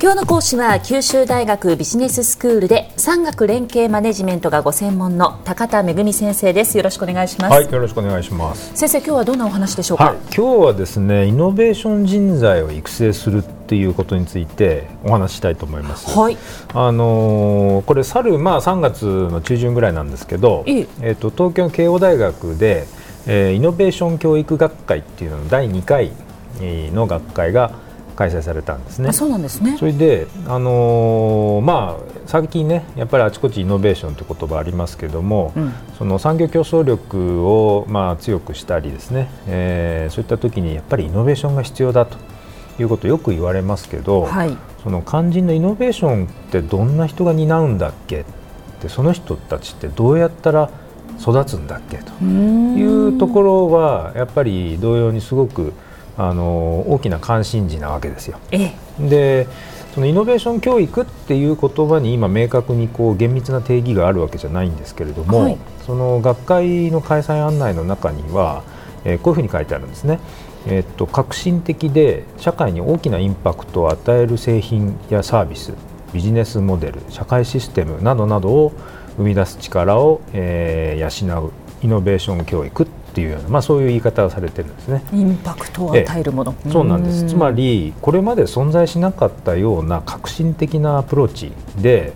今日の講師は九州大学ビジネススクールで産学連携マネジメントがご専門の高田恵先生です。よろしくお願いします。はいよろしくお願いします。先生今日はどんなお話でしょうか、はい、今日はですねイノベーション人材を育成するっていうことについてお話したいと思います。はい。あのー、これ去るまあ3月の中旬ぐらいなんですけど、えっ、と東京慶応大学で、えー、イノベーション教育学会っていうのの第2回の学会が開催されたんですね。そうなんですね。それで、あのー、まあ最近ねやっぱりあちこちイノベーションという言葉ありますけども、うん、その産業競争力をまあ強くしたりですね、えー、そういった時にやっぱりイノベーションが必要だということよく言われますけど、はい、その肝心のイノベーションってどんな人が担うんだっけ？ってその人たちってどうやったら育つんだっけ？というところはやっぱり同様にすごくあの大きな関心事なわけですよ。でそのイノベーション教育っていう言葉に今明確にこう厳密な定義があるわけじゃないんですけれども、はい、その学会の開催案内の中には、えー、こういうふうに書いてあるんですね。えー、っと革新的で社会に大きなインパクトを与える製品やサービスビジネスモデル社会システムなどなどを生み出す力を、えー、養うイノベーション教育っていうような、まあ、そういう言い方がされてるんですね。インパクトを与えるもの、そうなんです。つまりこれまで存在しなかったような革新的なアプローチで、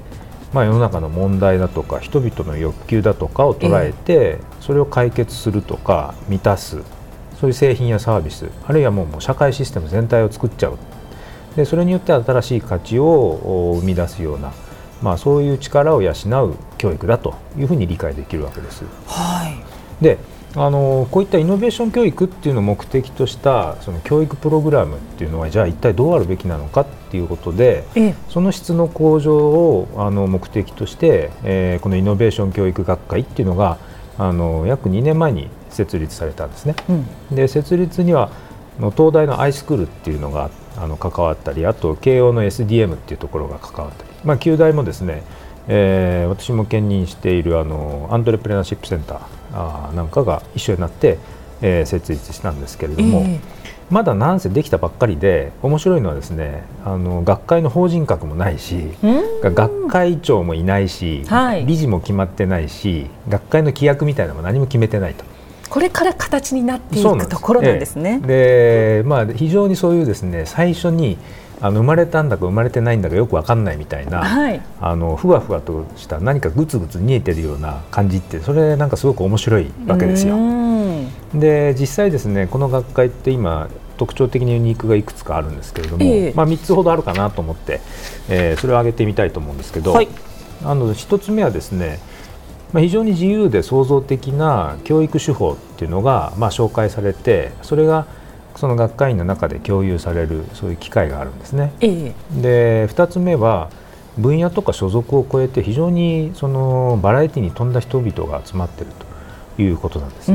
まあ、世の中の問題だとか人々の欲求だとかを捉えて、それを解決するとか満たすそういう製品やサービスあるいはもう社会システム全体を作っちゃう。でそれによって新しい価値を生み出すような、まあ、そういう力を養う教育だというふうに理解できるわけです。はい、であのこういったイノベーション教育っていうのを目的としたその教育プログラムっていうのはじゃあ一体どうあるべきなのかっていうことで、その質の向上をあの目的として、えー、このイノベーション教育学会っていうのがあの約2年前に設立されたんですね。うん、で設立には東大のアイスクールっていうのがあの関わったりあと慶応の SDM っていうところが関わったり、まあ、旧大もですねえー、私も兼任しているあのアントレプレナーシップセンターあなんかが一緒になって、えー、設立したんですけれども、えー、まだなんせできたばっかりで面白いのはですねあの学会の法人格もないし学会長もいないし、はい、理事も決まってないし学会の規約みたいなのも何も決めてないと。これから形になっていくところなんですね。で、えー、まあ、非常にそういうですね最初にあの生まれたんだか生まれてないんだかよく分かんないみたいな、はい、あのふわふわとした何かぐつぐつ煮えてるような感じってそれなんかすごく面白いわけですよ。で実際ですねこの学会って今特徴的にユニークがいくつかあるんですけれども、えー、まあ、3つほどあるかなと思って、えー、それを挙げてみたいと思うんですけど、はい、あの1つ目はですねまあ、非常に自由で創造的な教育手法っていうのがまあ紹介されてそれがその学会員の中で共有されるそういう機会があるんですね。ええ、で2つ目は分野とか所属を超えて非常にそのバラエティに富んだ人々が集まっているということなんです。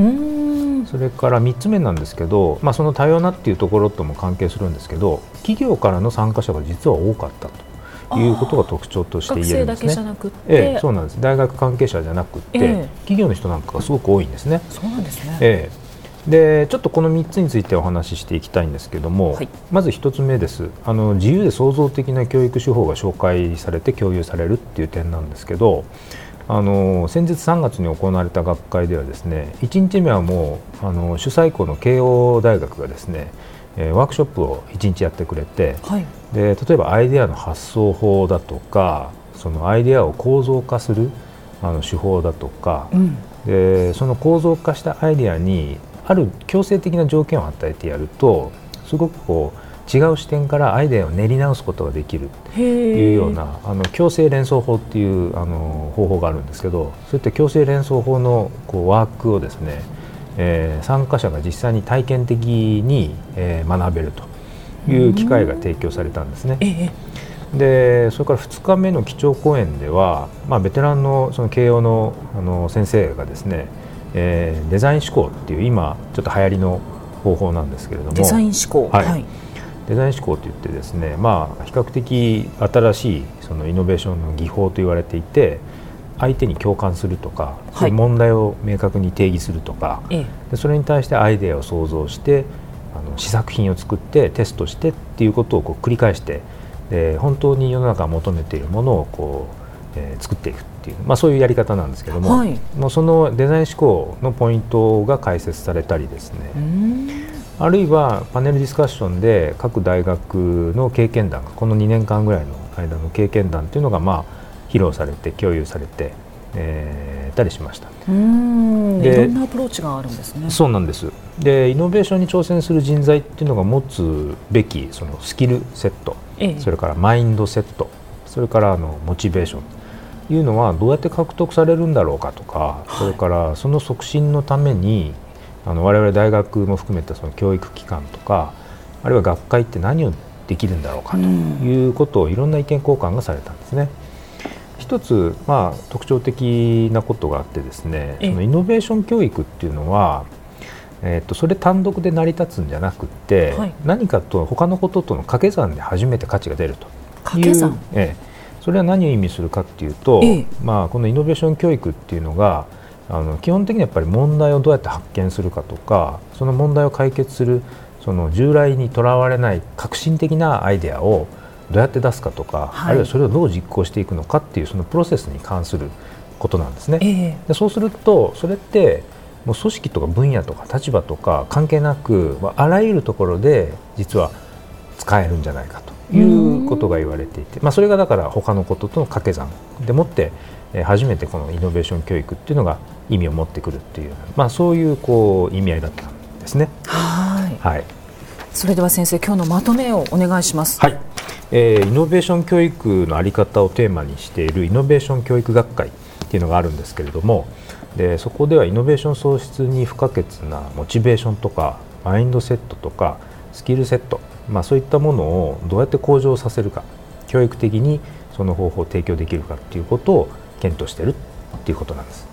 それから3つ目なんですけど、まあ、その多様なっていうところとも関係するんですけど企業からの参加者が実は多かったということが特徴として言えるんですね。ええ、そうなんです大学関係者じゃなくて、ええ、企業の人なんかがすごく多いんですね。そうなんですね、ええでちょっとこの3つについてお話ししていきたいんですけども、はい、まず1つ目です。あの自由で創造的な教育手法が紹介されて共有されるっていう点なんですけどあの先日3月に行われた学会ではですね1日目はもうあの主催校の慶応大学がですねえワークショップを1日やってくれて、はい、で例えばアイデアの発想法だとかそのアイデアを構造化するあの手法だとか、うん、でその構造化したアイデアにある強制的な条件を与えてやるとすごくこう違う視点からアイデアを練り直すことができるというようなあの強制連想法っていうあの方法があるんですけどそういった強制連想法のこうワークをですね、えー、参加者が実際に体験的に、えー、学べるという機会が提供されたんですね。でそれから2日目の基調講演では、まあ、ベテランのその慶応のあの先生がですねえー、デザイン思考っていう今ちょっと流行りの方法なんですけれども。デザイン思考、はい、はい、デザイン思考といってですね、まあ、比較的新しいそのイノベーションの技法と言われていて相手に共感するとか、はい、問題を明確に定義するとか、ええ、でそれに対してアイデアを想像してあの試作品を作ってテストしてっていうことをこう繰り返してで本当に世の中が求めているものをこう、えー、作っていくっていう、まあ、そういうやり方なんですけどもはい、もうそのデザイン思考のポイントが解説されたりですねあるいはパネルディスカッションで各大学の経験談この2年間ぐらいの間の経験談っていうのがまあ披露されて共有されてえー、たりしました。うん。いろんなアプローチがあるんですね。そうなんです。でイノベーションに挑戦する人材っていうのが持つべきそのスキルセット、ええ、それからマインドセットそれからあのモチベーションいうのはどうやって獲得されるんだろうかとか、はい、それからその促進のためにあの我々大学も含めたその教育機関とかあるいは学会って何をできるんだろうかということをいろんな意見交換がされたんですね。一つ、まあ、特徴的なことがあってですねそのイノベーション教育っていうのは、えーと、それ単独で成り立つんじゃなくて、はい、何かと他のこととの掛け算で初めて価値が出ると掛け算、ええ、それは何を意味するかっていうと、ええ、まあ、このイノベーション教育っていうのがあの基本的にやっぱり問題をどうやって発見するかとかその問題を解決するその従来にとらわれない革新的なアイデアをどうやって出すかとか、はい、あるいはそれをどう実行していくのかっていうそのプロセスに関することなんですね。えー、でそうするとそれってもう組織とか分野とか立場とか関係なくあらゆるところで実は使えるんじゃないかということが言われていて、まあ、それがだから他のこととの掛け算でもって初めてこのイノベーション教育っていうのが意味を持ってくるっていう、まあ、そういうこう意味合いだったんですね。はい、はい、それでは先生今日のまとめをお願いします。はいえー、イノベーション教育の在り方をテーマにしているイノベーション教育学会っていうのがあるんですけれどもでそこではイノベーション創出に不可欠なモチベーションとかマインドセットとかスキルセット、まあ、そういったものをどうやって向上させるか教育的にその方法を提供できるかっていうことを検討しているっていうことなんです。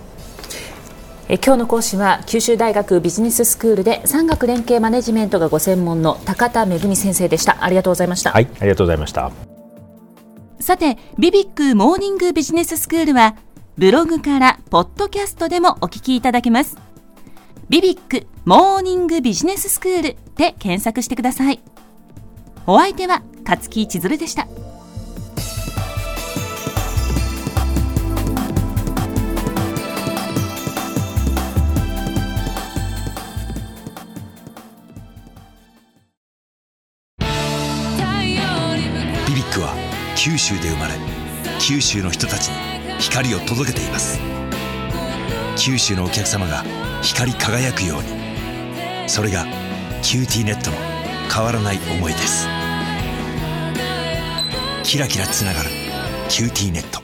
え今日の講師は九州大学ビジネススクールで産学連携マネジメントがご専門の高田恵先生でした。ありがとうございました。はいありがとうございました。さてビビックモーニングビジネススクールはブログからポッドキャストでもお聞きいただけます。ビビックモーニングビジネススクールで検索してくださいお相手は勝木千鶴でした。BBIQ は九州で生まれ九州の人たちに光を届けています。九州のお客様が光り輝くように。それが QTnet の変わらない思いです。キラキラつながる QTnet。